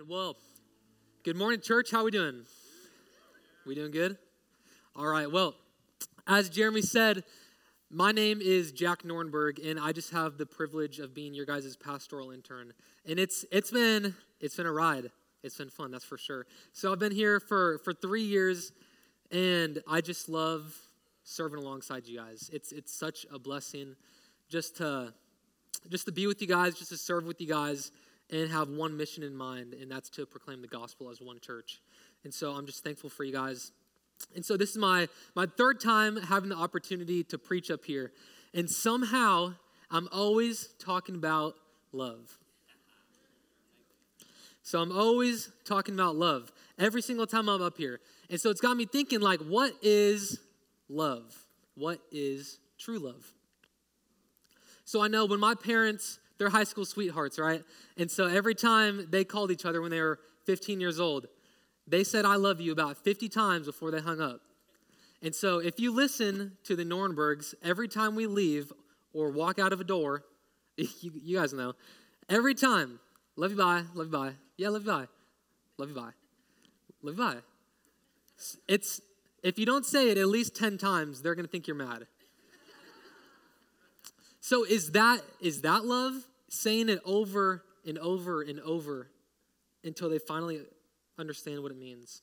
Amen. Well, good morning, church. How we doing? We doing good? All right. Well, as Jeremy said, my name is Jack Nornberg, and I just have the privilege of being your guys' pastoral intern. And it's it's been it's been a ride. It's been fun, that's for sure. So I've been here for for three years, and I just love serving alongside you guys. It's it's such a blessing just to just to be with you guys, just to serve with you guys and have one mission in mind, and that's to proclaim the gospel as one church. And so I'm just thankful for you guys. And so this is my my third time having the opportunity to preach up here. And somehow I'm always talking about love. So I'm always talking about love every single time I'm up here. And so it's got me thinking like what is love? What is true love? So I know when my parents they're high school sweethearts, right? And so every time they called each other when they were 15 years old, they said, I love you about 50 times before they hung up. And so if you listen to the Nornbergs, every time we leave or walk out of a door, you, you guys know, every time, love you bye, love you bye, yeah, love you bye, love you bye, love you bye. It's, if you don't say it at least 10 times, they're going to think you're mad. So is that is that love? Saying it over and over and over until they finally understand what it means.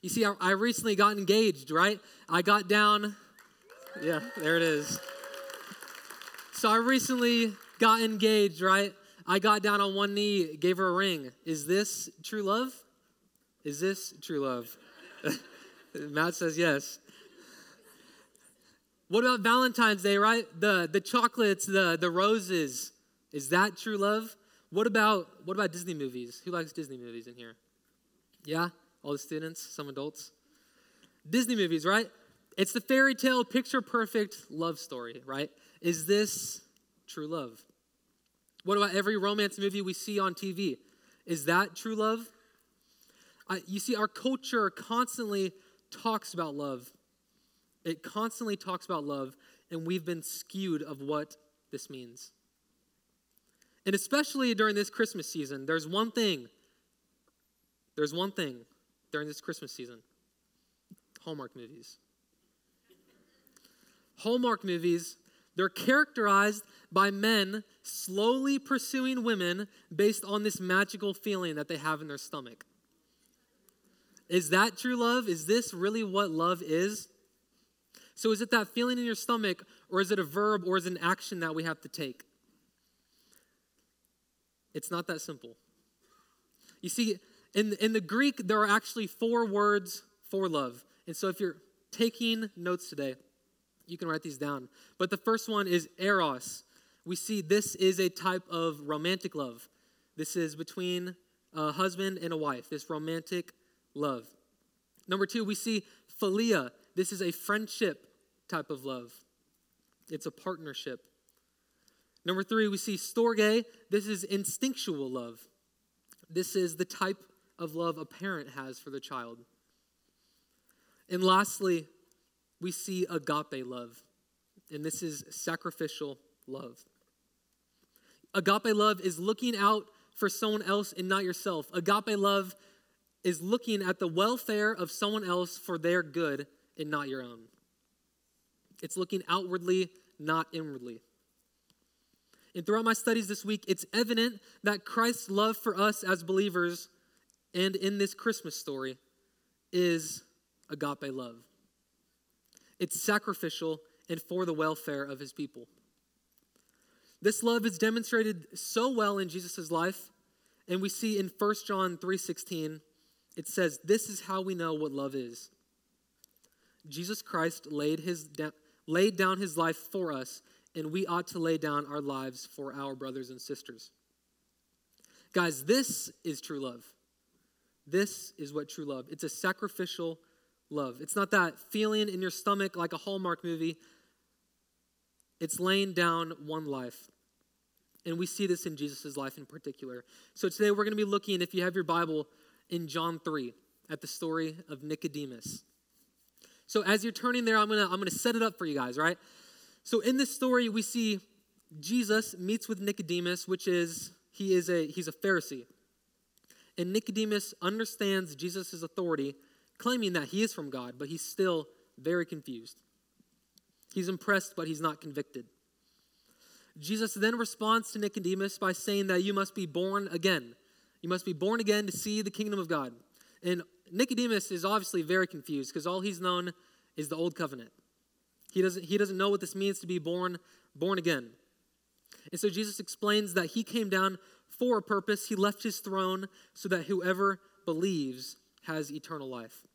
You see, I, I recently got engaged, right? I got down, yeah, there it is. So I recently got engaged, right? I got down on one knee, gave her a ring. Is this true love? Is this true love? Matt says yes. What about Valentine's Day, right? The the chocolates, the the roses, is that true love? What about what about Disney movies? Who likes Disney movies in here? Yeah, all the students, some adults. Disney movies, right? It's the fairy tale, picture perfect love story, right? Is this true love? What about every romance movie we see on TV? Is that true love? Uh, you see, our culture constantly talks about love. It constantly talks about love, and we've been skewed of what this means. And especially during this Christmas season, there's one thing. There's one thing during this Christmas season Hallmark movies. Hallmark movies, they're characterized by men slowly pursuing women based on this magical feeling that they have in their stomach. Is that true love? Is this really what love is? So, is it that feeling in your stomach, or is it a verb, or is it an action that we have to take? It's not that simple. You see, in, in the Greek, there are actually four words for love. And so if you're taking notes today, you can write these down. But the first one is eros. We see this is a type of romantic love. This is between a husband and a wife, this romantic love. Number two, we see philia. This is a friendship type of love, it's a partnership. Number three, we see storge. This is instinctual love. This is the type of love a parent has for the child. And lastly, we see agape love. And this is sacrificial love. Agape love is looking out for someone else and not yourself. Agape love is looking at the welfare of someone else for their good and not your own. It's looking outwardly, not inwardly. And throughout my studies this week, it's evident that Christ's love for us as believers and in this Christmas story is agape love. It's sacrificial and for the welfare of his people. This love is demonstrated so well in Jesus' life, and we see in 1 John 3:16, it says, This is how we know what love is. Jesus Christ laid, his, laid down his life for us and we ought to lay down our lives for our brothers and sisters. Guys, this is true love. This is what true love. It's a sacrificial love. It's not that feeling in your stomach like a Hallmark movie. It's laying down one life. And we see this in Jesus' life in particular. So today we're going to be looking, if you have your Bible, in John 3 at the story of Nicodemus. So as you're turning there, I'm going to I'm going to set it up for you guys, right? So in this story, we see Jesus meets with Nicodemus, which is he is a he's a Pharisee. And Nicodemus understands Jesus' authority, claiming that he is from God, but he's still very confused. He's impressed, but he's not convicted. Jesus then responds to Nicodemus by saying that you must be born again. You must be born again to see the kingdom of God. And Nicodemus is obviously very confused because all he's known is the old covenant. He doesn't, he doesn't know what this means to be born, born again. And so Jesus explains that he came down for a purpose. He left his throne so that whoever believes has eternal life.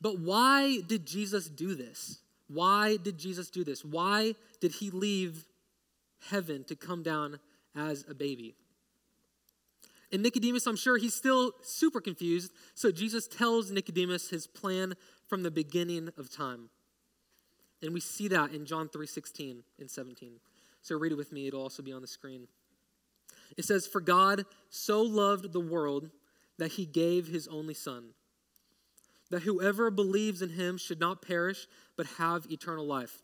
But why did Jesus do this? Why did Jesus do this? Why did he leave heaven to come down as a baby? And Nicodemus, I'm sure he's still super confused. So Jesus tells Nicodemus his plan from the beginning of time. And we see that in John 3 16 and 17. So read it with me, it'll also be on the screen. It says, For God so loved the world that he gave his only Son, that whoever believes in him should not perish, but have eternal life.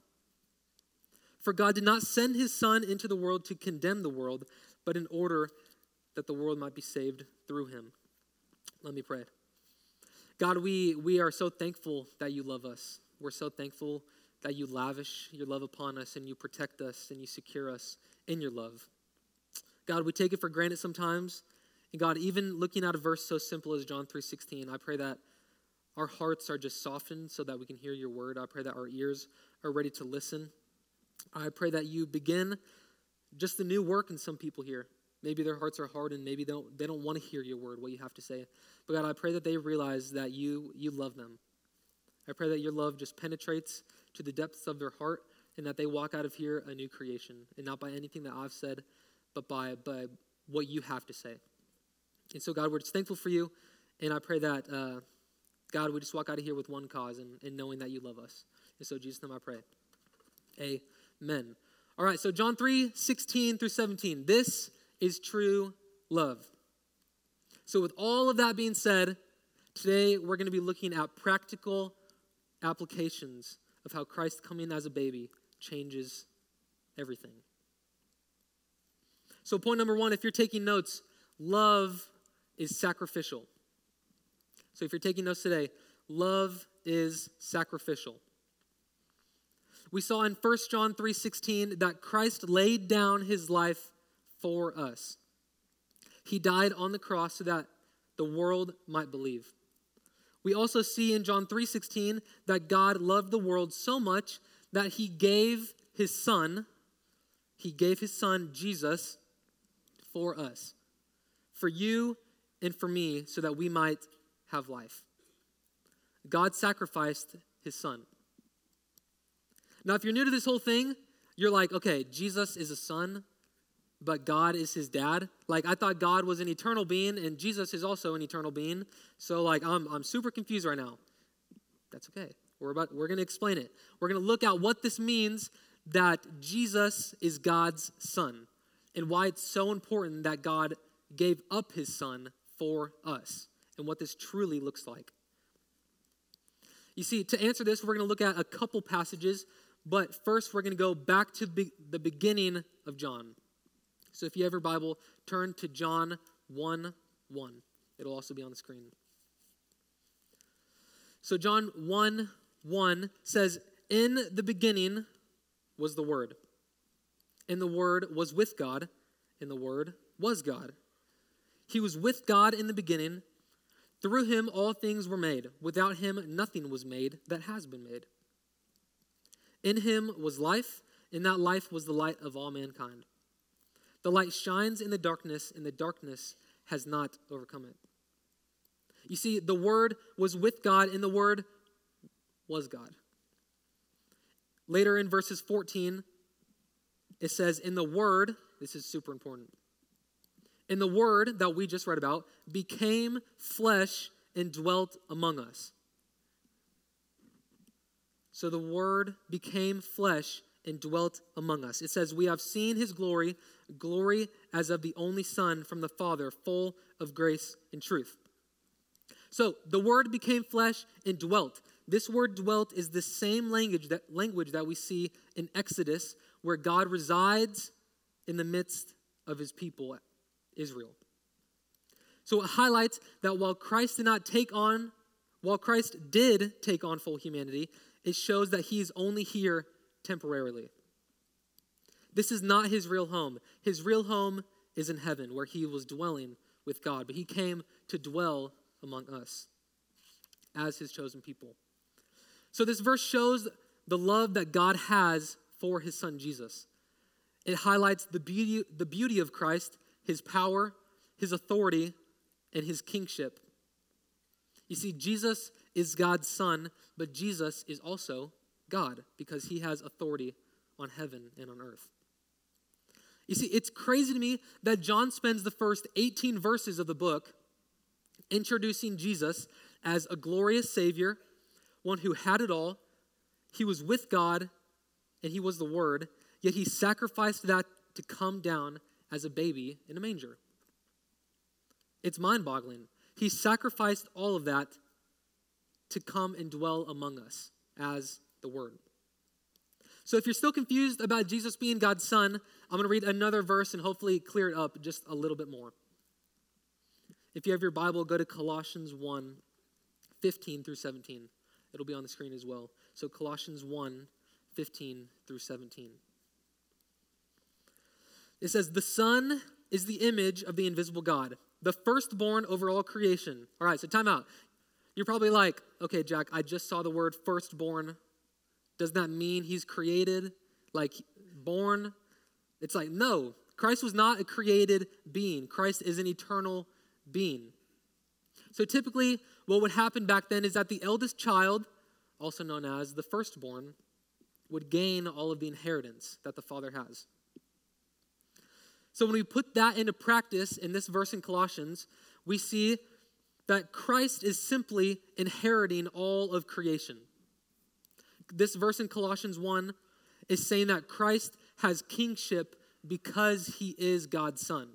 For God did not send his Son into the world to condemn the world, but in order that the world might be saved through him. Let me pray. God, we, we are so thankful that you love us. We're so thankful that you lavish your love upon us and you protect us and you secure us in your love. God, we take it for granted sometimes. And God, even looking at a verse so simple as John 3:16, I pray that our hearts are just softened so that we can hear your word. I pray that our ears are ready to listen. I pray that you begin just the new work in some people here. Maybe their hearts are hardened. Maybe they don't, they don't want to hear your word, what you have to say. But God, I pray that they realize that you, you love them. I pray that your love just penetrates to the depths of their heart and that they walk out of here a new creation. And not by anything that I've said, but by, by what you have to say. And so, God, we're just thankful for you. And I pray that, uh, God, we just walk out of here with one cause and, and knowing that you love us. And so, Jesus' name I pray. Amen. All right, so John 3 16 through 17. This is true love. So, with all of that being said, today we're going to be looking at practical applications of how Christ coming as a baby changes everything. So, point number one if you're taking notes, love is sacrificial. So, if you're taking notes today, love is sacrificial. We saw in 1 John 3:16 that Christ laid down his life for us. He died on the cross so that the world might believe. We also see in John 3:16 that God loved the world so much that he gave his son, he gave his son Jesus for us. For you and for me so that we might have life. God sacrificed his son. Now if you're new to this whole thing, you're like, okay, Jesus is a son but God is his dad. Like I thought God was an eternal being and Jesus is also an eternal being. So like I'm I'm super confused right now. That's okay. We're about we're going to explain it. We're going to look at what this means that Jesus is God's son and why it's so important that God gave up his son for us and what this truly looks like. You see, to answer this, we're going to look at a couple passages, but first we're going to go back to the beginning of John. So if you have your Bible, turn to John 1 1. It'll also be on the screen. So John 1 1 says, In the beginning was the Word, and the Word was with God, and the Word was God. He was with God in the beginning. Through him all things were made. Without him nothing was made that has been made. In him was life, and that life was the light of all mankind. The light shines in the darkness, and the darkness has not overcome it. You see, the Word was with God, and the Word was God. Later in verses 14, it says, In the Word, this is super important, in the Word that we just read about, became flesh and dwelt among us. So the Word became flesh and dwelt among us. It says, We have seen his glory, glory as of the only Son from the Father, full of grace and truth. So the word became flesh and dwelt. This word dwelt is the same language that, language that we see in Exodus, where God resides in the midst of his people, Israel. So it highlights that while Christ did not take on, while Christ did take on full humanity, it shows that he is only here temporarily. This is not his real home. His real home is in heaven, where he was dwelling with God, but he came to dwell among us as his chosen people. So this verse shows the love that God has for his son Jesus. It highlights the beauty, the beauty of Christ, his power, his authority, and his kingship. You see, Jesus is God's son, but Jesus is also God because he has authority on heaven and on earth. You see, it's crazy to me that John spends the first 18 verses of the book introducing Jesus as a glorious Savior, one who had it all. He was with God and he was the Word, yet he sacrificed that to come down as a baby in a manger. It's mind boggling. He sacrificed all of that to come and dwell among us as the Word. So if you're still confused about Jesus being God's Son, I'm going to read another verse and hopefully clear it up just a little bit more. If you have your Bible, go to Colossians 1 15 through 17. It'll be on the screen as well. So Colossians 1 15 through 17. It says, The Son is the image of the invisible God, the firstborn over all creation. All right, so time out. You're probably like, okay, Jack, I just saw the word firstborn. Does that mean he's created, like born? It's like, no, Christ was not a created being. Christ is an eternal being. So typically, what would happen back then is that the eldest child, also known as the firstborn, would gain all of the inheritance that the father has. So when we put that into practice in this verse in Colossians, we see that Christ is simply inheriting all of creation. This verse in Colossians 1 is saying that Christ has kingship because he is God's son.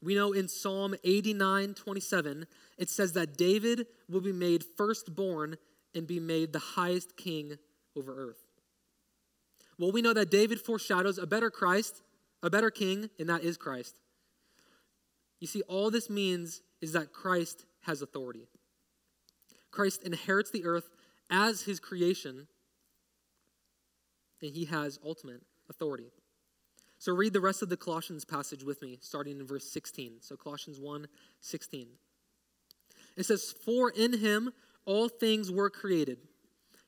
We know in Psalm 89 27, it says that David will be made firstborn and be made the highest king over earth. Well, we know that David foreshadows a better Christ, a better king, and that is Christ. You see, all this means is that Christ has authority. Christ inherits the earth as his creation, and he has ultimate authority. So read the rest of the Colossians passage with me, starting in verse 16. So Colossians 1 16. It says, For in him all things were created,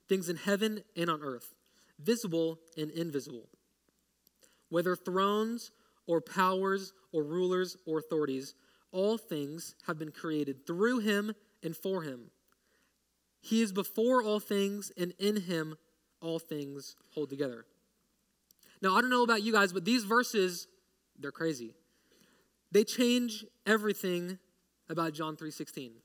things in heaven and on earth, visible and invisible. Whether thrones or powers or rulers or authorities, all things have been created through him and for him. He is before all things, and in him all things hold together. Now, I don't know about you guys, but these verses, they're crazy. They change everything about John 3:16.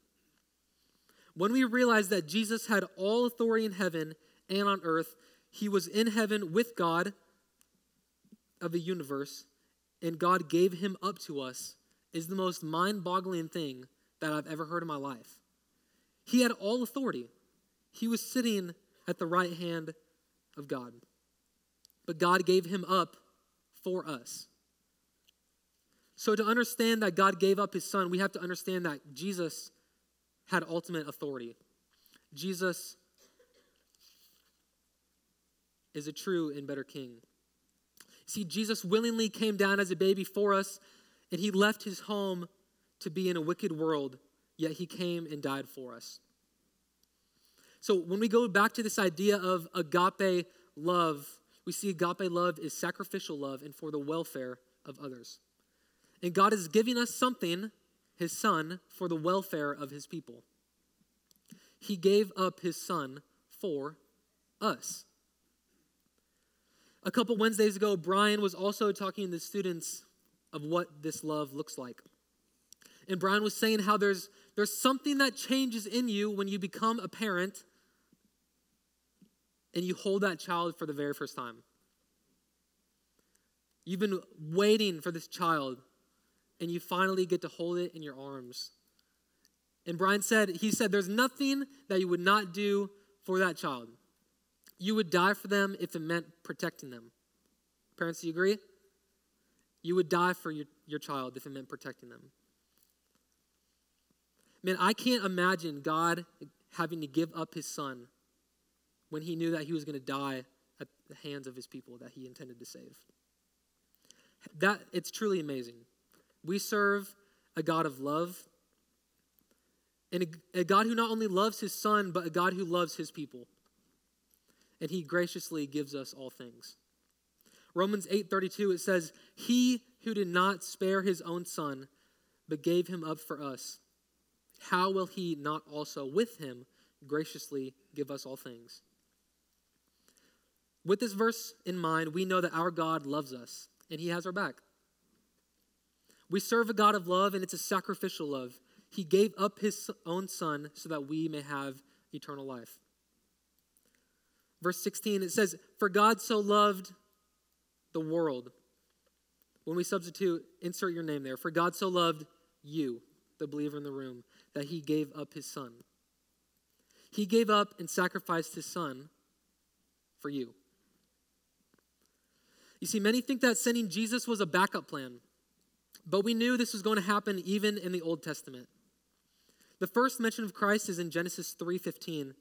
When we realize that Jesus had all authority in heaven and on earth, he was in heaven with God of the universe, and God gave him up to us, is the most mind boggling thing that I've ever heard in my life. He had all authority, he was sitting at the right hand of God. But God gave him up for us. So, to understand that God gave up his son, we have to understand that Jesus had ultimate authority. Jesus is a true and better king. See, Jesus willingly came down as a baby for us, and he left his home to be in a wicked world, yet he came and died for us. So, when we go back to this idea of agape love, we see agape love is sacrificial love and for the welfare of others. And God is giving us something, his son, for the welfare of his people. He gave up his son for us. A couple Wednesdays ago, Brian was also talking to the students of what this love looks like. And Brian was saying how there's, there's something that changes in you when you become a parent and you hold that child for the very first time. You've been waiting for this child, and you finally get to hold it in your arms. And Brian said, he said, there's nothing that you would not do for that child. You would die for them if it meant protecting them. Parents, do you agree? You would die for your, your child if it meant protecting them. Man, I can't imagine God having to give up his son when he knew that he was going to die at the hands of his people that he intended to save. That it's truly amazing. We serve a God of love and a, a God who not only loves his son but a God who loves his people. And he graciously gives us all things. Romans 8:32 it says, "He who did not spare his own son but gave him up for us, how will he not also with him graciously give us all things?" With this verse in mind, we know that our God loves us and he has our back. We serve a God of love and it's a sacrificial love. He gave up his own son so that we may have eternal life. Verse 16, it says, For God so loved the world. When we substitute, insert your name there. For God so loved you, the believer in the room, that he gave up his son. He gave up and sacrificed his son for you. You see, many think that sending Jesus was a backup plan, but we knew this was going to happen even in the Old Testament. The first mention of Christ is in Genesis 3:15.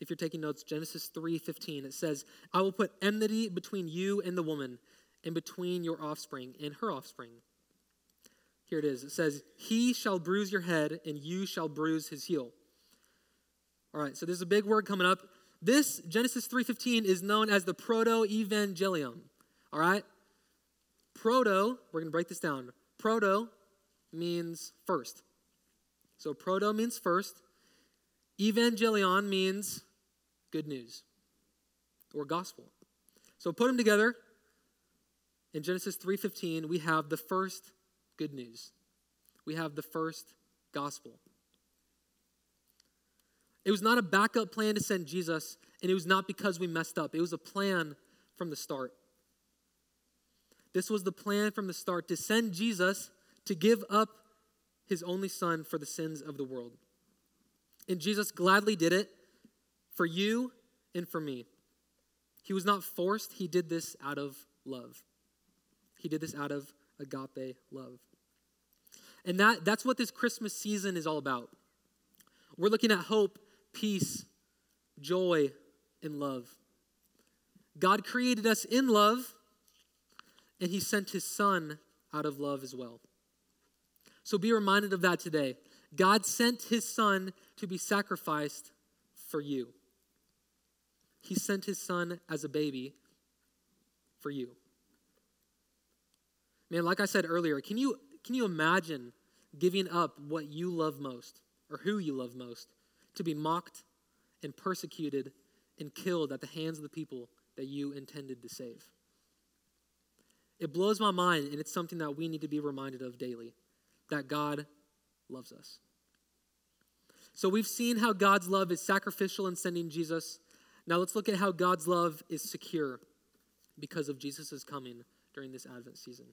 If you're taking notes, Genesis 3:15 it says, "I will put enmity between you and the woman, and between your offspring and her offspring." Here it is. It says, "He shall bruise your head, and you shall bruise his heel." All right, so there's a big word coming up. This Genesis 3:15 is known as the proto-evangelium. All right? Proto, we're going to break this down. Proto means first. So proto means first. Evangelion means good news or gospel. So put them together. In Genesis 3:15, we have the first good news. We have the first gospel. It was not a backup plan to send Jesus, and it was not because we messed up. It was a plan from the start. This was the plan from the start to send Jesus to give up his only son for the sins of the world. And Jesus gladly did it for you and for me. He was not forced, he did this out of love. He did this out of agape love. And that, that's what this Christmas season is all about. We're looking at hope, peace, joy, and love. God created us in love and he sent his son out of love as well. So be reminded of that today. God sent his son to be sacrificed for you. He sent his son as a baby for you. Man, like I said earlier, can you can you imagine giving up what you love most or who you love most to be mocked and persecuted and killed at the hands of the people that you intended to save? It blows my mind, and it's something that we need to be reminded of daily that God loves us. So we've seen how God's love is sacrificial in sending Jesus. Now let's look at how God's love is secure because of Jesus' coming during this Advent season.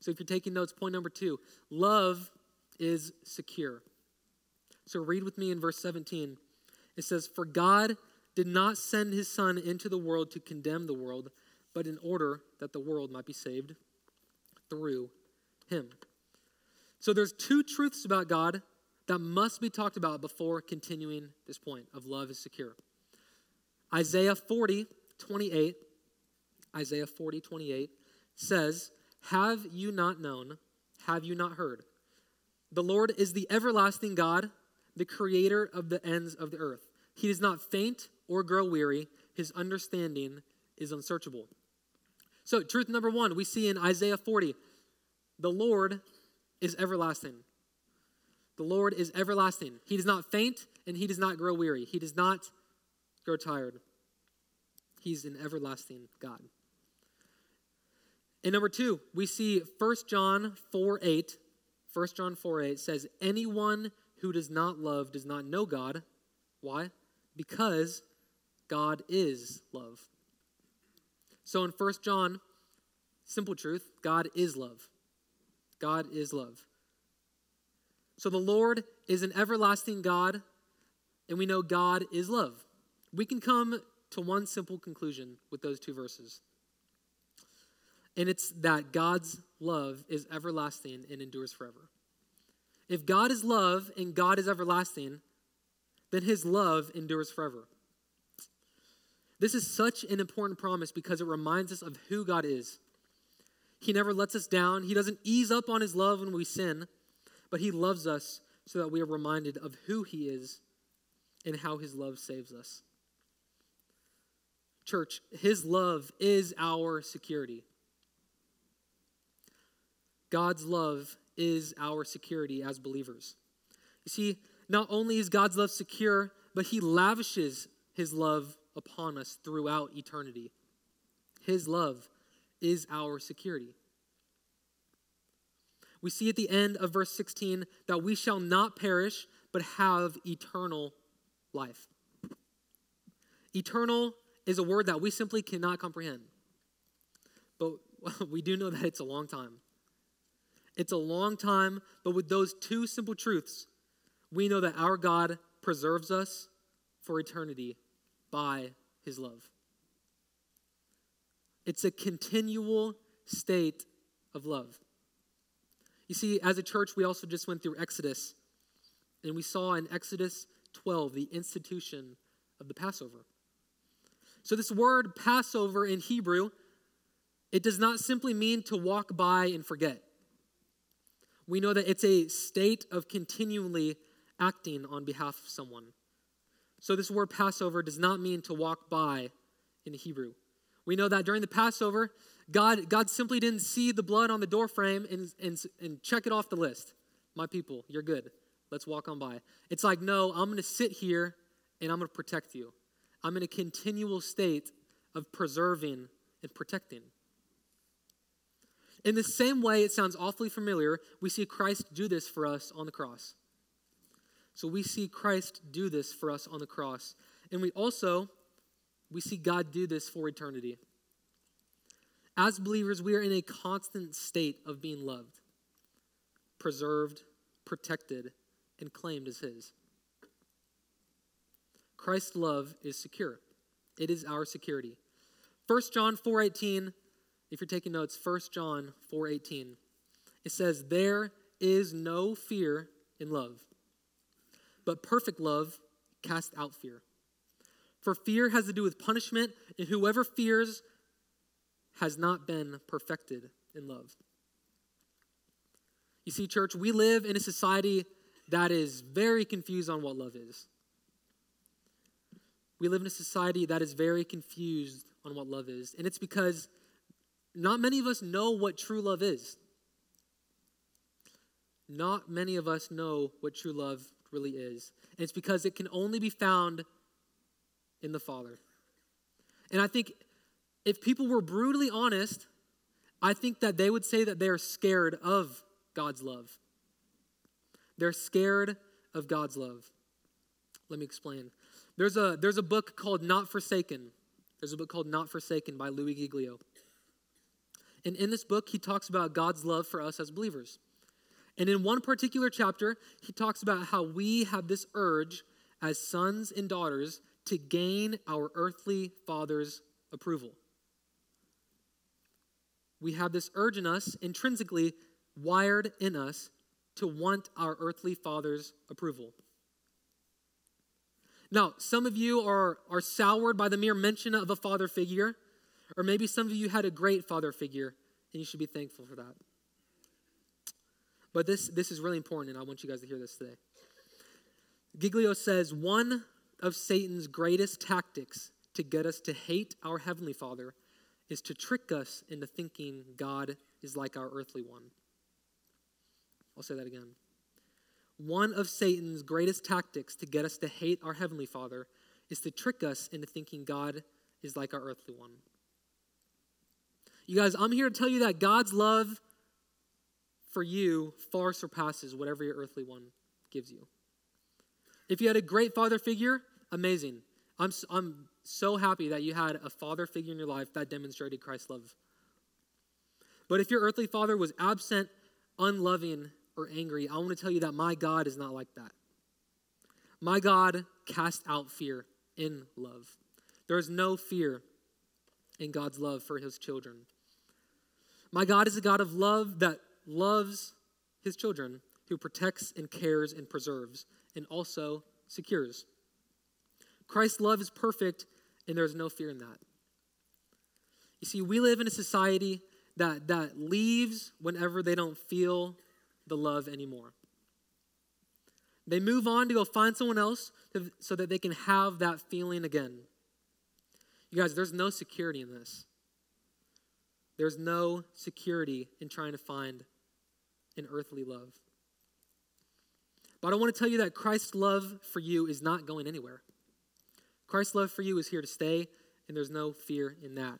So if you're taking notes, point number two love is secure. So read with me in verse 17. It says, For God did not send his Son into the world to condemn the world but in order that the world might be saved through him. So there's two truths about God that must be talked about before continuing this point of love is secure. Isaiah 40, 28, Isaiah 40, 28 says, Have you not known? Have you not heard? The Lord is the everlasting God, the creator of the ends of the earth. He does not faint or grow weary, his understanding is unsearchable. So, truth number one, we see in Isaiah 40 the Lord is everlasting. The Lord is everlasting. He does not faint and he does not grow weary. He does not grow tired. He's an everlasting God. And number two, we see 1 John 4 8. 1 John 4 8 says, Anyone who does not love does not know God. Why? Because God is love. So in 1 John, simple truth God is love. God is love. So the Lord is an everlasting God, and we know God is love. We can come to one simple conclusion with those two verses. And it's that God's love is everlasting and endures forever. If God is love and God is everlasting, then his love endures forever. This is such an important promise because it reminds us of who God is. He never lets us down. He doesn't ease up on his love when we sin, but he loves us so that we are reminded of who he is and how his love saves us. Church, his love is our security. God's love is our security as believers. You see, not only is God's love secure, but he lavishes his love upon us throughout eternity. His love is our security. We see at the end of verse 16 that we shall not perish, but have eternal life. Eternal is a word that we simply cannot comprehend. But we do know that it's a long time. It's a long time, but with those two simple truths, we know that our God preserves us for eternity by his love. It's a continual state of love. You see, as a church, we also just went through Exodus, and we saw in Exodus 12 the institution of the Passover. So, this word Passover in Hebrew, it does not simply mean to walk by and forget. We know that it's a state of continually acting on behalf of someone. So, this word Passover does not mean to walk by in Hebrew. We know that during the Passover, God, God simply didn't see the blood on the doorframe and, and, and check it off the list. My people, you're good. Let's walk on by. It's like, no, I'm going to sit here and I'm going to protect you. I'm in a continual state of preserving and protecting. In the same way, it sounds awfully familiar, we see Christ do this for us on the cross. So we see Christ do this for us on the cross. And we also we see God do this for eternity. As believers, we are in a constant state of being loved, preserved, protected, and claimed as his. Christ's love is secure. It is our security. 1 John 4:18, if you're taking notes, 1 John 4:18. It says, "There is no fear in love, but perfect love casts out fear. For fear has to do with punishment, and whoever fears has not been perfected in love. You see, church, we live in a society that is very confused on what love is. We live in a society that is very confused on what love is. And it's because not many of us know what true love is. Not many of us know what true love really is. And it's because it can only be found in the Father. And I think if people were brutally honest, I think that they would say that they're scared of God's love. They're scared of God's love. Let me explain. There's a, there's a book called Not Forsaken. There's a book called Not Forsaken by Louis Giglio. And in this book, he talks about God's love for us as believers. And in one particular chapter, he talks about how we have this urge as sons and daughters to gain our earthly father's approval. We have this urge in us, intrinsically wired in us, to want our earthly father's approval. Now, some of you are, are soured by the mere mention of a father figure, or maybe some of you had a great father figure, and you should be thankful for that. But this, this is really important, and I want you guys to hear this today. Giglio says one of Satan's greatest tactics to get us to hate our Heavenly Father is to trick us into thinking God is like our earthly one. I'll say that again. One of Satan's greatest tactics to get us to hate our Heavenly Father is to trick us into thinking God is like our earthly one. You guys, I'm here to tell you that God's love for you far surpasses whatever your earthly one gives you. If you had a great father figure, amazing. I'm, I'm so happy that you had a father figure in your life that demonstrated Christ's love. But if your earthly father was absent, unloving, or angry, I want to tell you that my God is not like that. My God cast out fear in love. There is no fear in God's love for his children. My God is a God of love that loves his children who protects and cares and preserves and also secures. Christ's love is perfect, and there's no fear in that. You see, we live in a society that, that leaves whenever they don't feel the love anymore. They move on to go find someone else to, so that they can have that feeling again. You guys, there's no security in this. There's no security in trying to find an earthly love. But I want to tell you that Christ's love for you is not going anywhere. Christ's love for you is here to stay, and there's no fear in that.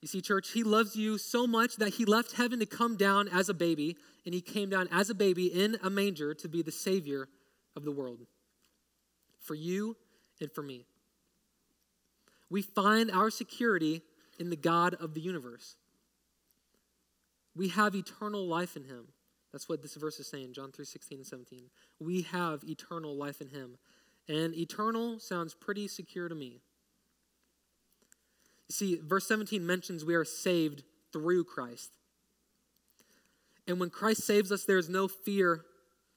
You see, church, he loves you so much that he left heaven to come down as a baby, and he came down as a baby in a manger to be the Savior of the world for you and for me. We find our security in the God of the universe. We have eternal life in him. That's what this verse is saying, John 3 16 and 17. We have eternal life in him. And eternal sounds pretty secure to me. You see, verse 17 mentions we are saved through Christ. And when Christ saves us, there is no fear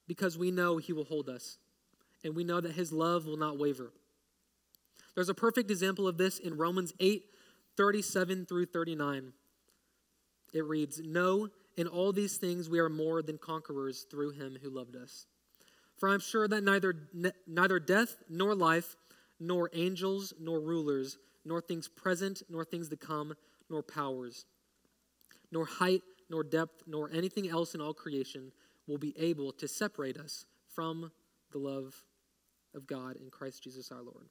because we know he will hold us. And we know that his love will not waver. There's a perfect example of this in Romans 8 37 through 39. It reads, No, in all these things we are more than conquerors through him who loved us. For I'm sure that neither, neither death nor life, nor angels nor rulers, nor things present, nor things to come, nor powers, nor height, nor depth, nor anything else in all creation will be able to separate us from the love of God in Christ Jesus our Lord.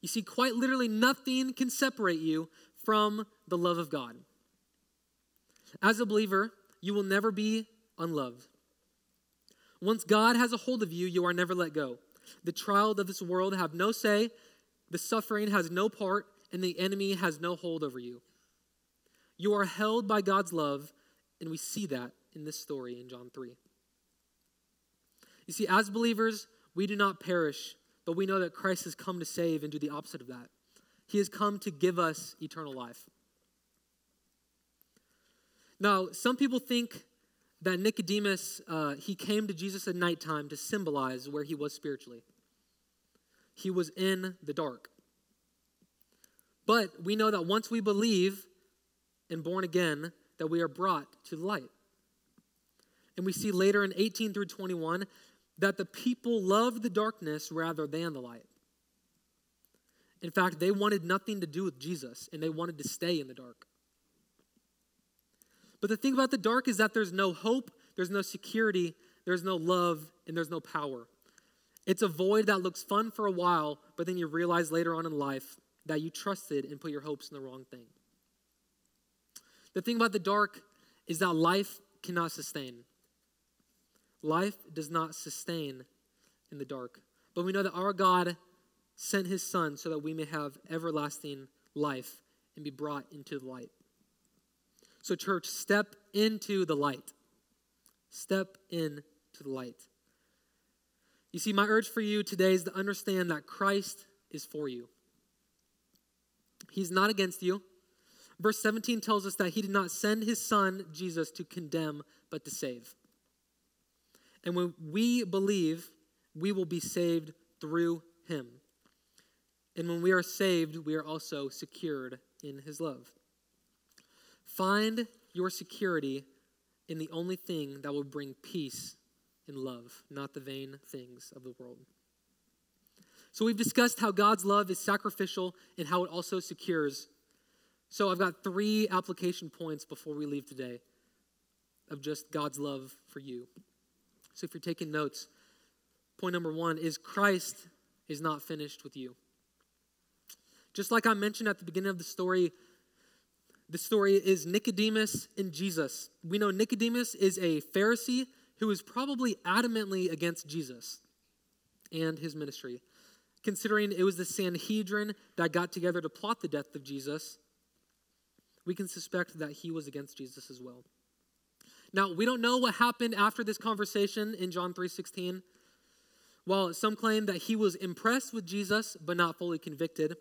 You see, quite literally, nothing can separate you from the love of God. As a believer, you will never be unloved. Once God has a hold of you, you are never let go. The trials of this world have no say, the suffering has no part, and the enemy has no hold over you. You are held by God's love, and we see that in this story in John 3. You see, as believers, we do not perish, but we know that Christ has come to save and do the opposite of that. He has come to give us eternal life. Now, some people think that Nicodemus, uh, he came to Jesus at nighttime to symbolize where he was spiritually. He was in the dark. But we know that once we believe and born again, that we are brought to light. And we see later in 18 through 21 that the people loved the darkness rather than the light. In fact, they wanted nothing to do with Jesus and they wanted to stay in the dark. But the thing about the dark is that there's no hope, there's no security, there's no love, and there's no power. It's a void that looks fun for a while, but then you realize later on in life that you trusted and put your hopes in the wrong thing. The thing about the dark is that life cannot sustain. Life does not sustain in the dark. But we know that our God sent his Son so that we may have everlasting life and be brought into the light. So, church, step into the light. Step into the light. You see, my urge for you today is to understand that Christ is for you. He's not against you. Verse 17 tells us that he did not send his son, Jesus, to condemn, but to save. And when we believe, we will be saved through him. And when we are saved, we are also secured in his love. Find your security in the only thing that will bring peace and love, not the vain things of the world. So, we've discussed how God's love is sacrificial and how it also secures. So, I've got three application points before we leave today of just God's love for you. So, if you're taking notes, point number one is Christ is not finished with you. Just like I mentioned at the beginning of the story, the story is Nicodemus and Jesus. We know Nicodemus is a Pharisee who is probably adamantly against Jesus and his ministry. Considering it was the Sanhedrin that got together to plot the death of Jesus, we can suspect that he was against Jesus as well. Now, we don't know what happened after this conversation in John 3:16. While some claim that he was impressed with Jesus but not fully convicted,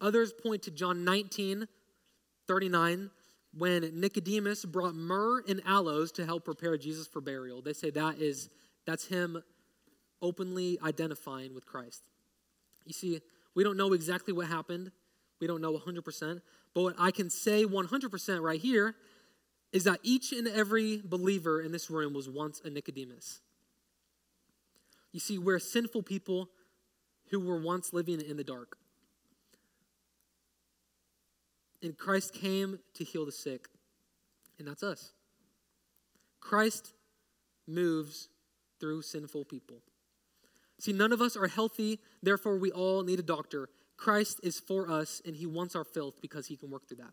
others point to John 19:39 when Nicodemus brought myrrh and aloes to help prepare Jesus for burial. They say that is that's him openly identifying with Christ. You see, we don't know exactly what happened. We don't know 100%. But what I can say 100% right here is that each and every believer in this room was once a Nicodemus. You see, we're sinful people who were once living in the dark. And Christ came to heal the sick, and that's us. Christ moves through sinful people. See, none of us are healthy, therefore, we all need a doctor. Christ is for us, and he wants our filth because he can work through that.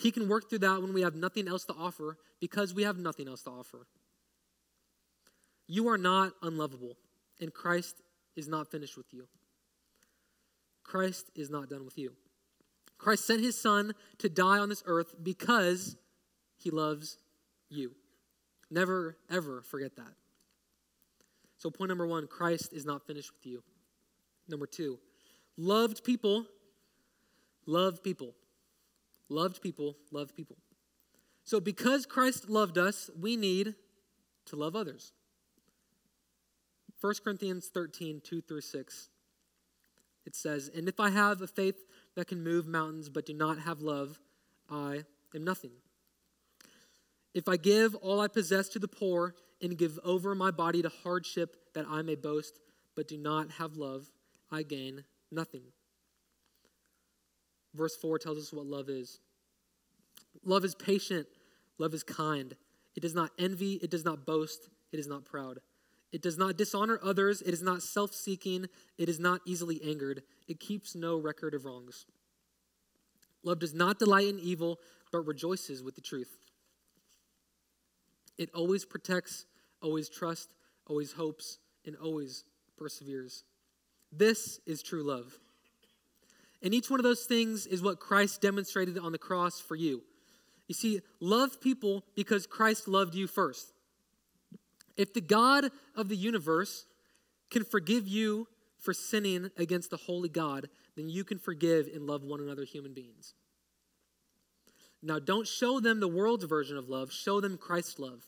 He can work through that when we have nothing else to offer because we have nothing else to offer. You are not unlovable, and Christ is not finished with you. Christ is not done with you. Christ sent his son to die on this earth because he loves you. Never, ever forget that. So, point number one Christ is not finished with you. Number two, loved people, love people. Loved people, love people. So, because Christ loved us, we need to love others. 1 Corinthians 13, 2 through 6. It says, And if I have a faith that can move mountains but do not have love, I am nothing. If I give all I possess to the poor and give over my body to hardship that I may boast, but do not have love, I gain nothing. Verse 4 tells us what love is love is patient, love is kind. It does not envy, it does not boast, it is not proud. It does not dishonor others, it is not self seeking, it is not easily angered, it keeps no record of wrongs. Love does not delight in evil, but rejoices with the truth. It always protects, always trusts, always hopes, and always perseveres. This is true love. And each one of those things is what Christ demonstrated on the cross for you. You see, love people because Christ loved you first. If the God of the universe can forgive you for sinning against the holy God, then you can forgive and love one another, human beings. Now, don't show them the world's version of love, show them Christ's love,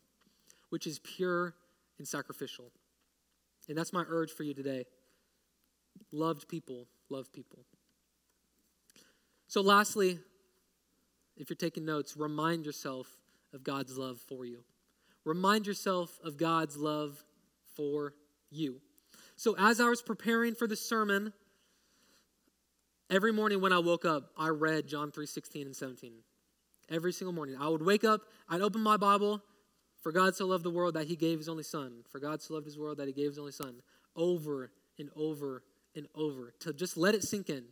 which is pure and sacrificial. And that's my urge for you today. Loved people, love people. So, lastly, if you're taking notes, remind yourself of God's love for you. Remind yourself of God's love for you. So, as I was preparing for the sermon, every morning when I woke up, I read John 3 16 and 17 every single morning. I would wake up, I'd open my Bible, for God so loved the world that he gave his only son. For God so loved his world that he gave his only son. Over and over and over to just let it sink in.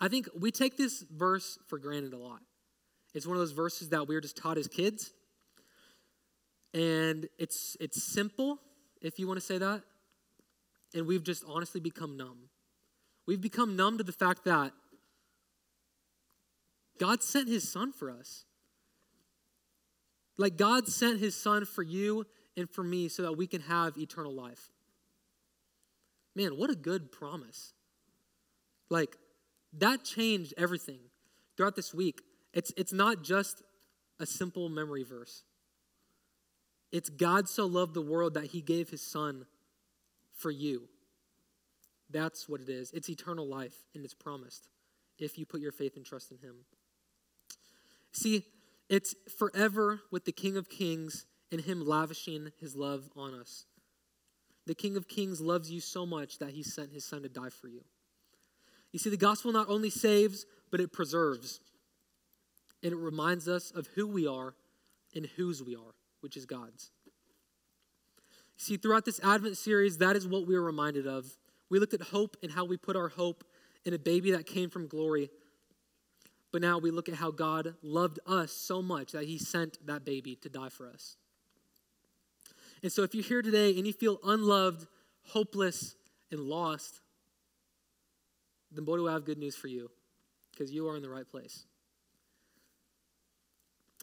I think we take this verse for granted a lot. It's one of those verses that we were just taught as kids. And it's it's simple, if you want to say that. And we've just honestly become numb. We've become numb to the fact that God sent his son for us. Like God sent his son for you and for me so that we can have eternal life. Man, what a good promise. Like that changed everything throughout this week. It's it's not just a simple memory verse. It's God so loved the world that he gave his son for you. That's what it is. It's eternal life and it's promised if you put your faith and trust in him. See, it's forever with the King of Kings and him lavishing his love on us. The King of Kings loves you so much that he sent his son to die for you. You see, the gospel not only saves, but it preserves. And it reminds us of who we are and whose we are, which is God's. See, throughout this Advent series, that is what we are reminded of. We looked at hope and how we put our hope in a baby that came from glory but now we look at how God loved us so much that he sent that baby to die for us. And so if you're here today and you feel unloved, hopeless, and lost, then boy, do I have good news for you because you are in the right place.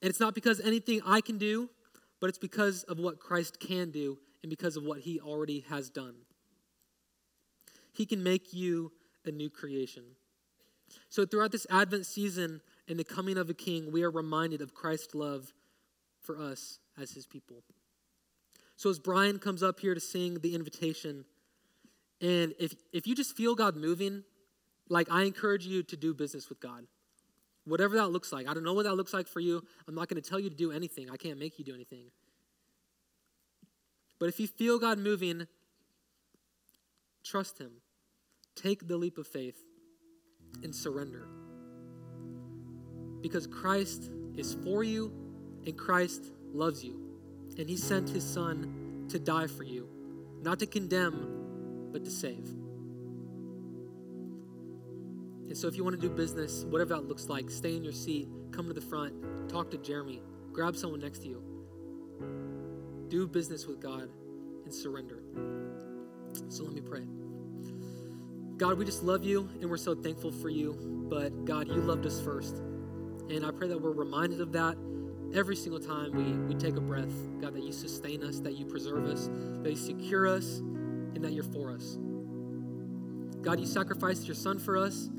And it's not because anything I can do, but it's because of what Christ can do and because of what he already has done. He can make you a new creation. So, throughout this Advent season, and the coming of a king, we are reminded of Christ's love for us as his people. So as Brian comes up here to sing the invitation, and if if you just feel God moving, like I encourage you to do business with God. Whatever that looks like. I don't know what that looks like for you. I'm not going to tell you to do anything. I can't make you do anything. But if you feel God moving, trust him. Take the leap of faith and surrender. Because Christ is for you and Christ loves you. And he sent his son to die for you, not to condemn, but to save. And so if you want to do business, whatever that looks like, stay in your seat, come to the front, talk to Jeremy, grab someone next to you. Do business with God and surrender. So let me pray. God, we just love you and we're so thankful for you. But God, you loved us first. And I pray that we're reminded of that every single time we, we take a breath. God, that you sustain us, that you preserve us, that you secure us, and that you're for us. God, you sacrificed your son for us,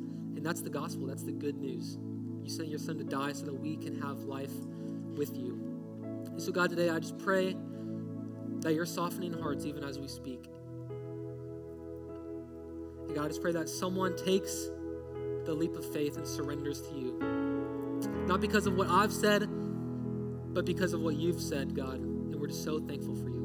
that's the gospel. That's the good news. You sent your son to die so that we can have life with you. And so, God, today I just pray that you're softening hearts even as we speak. And God, I just pray that someone takes the leap of faith and surrenders to you. Not because of what I've said, but because of what you've said, God. And we're just so thankful for you.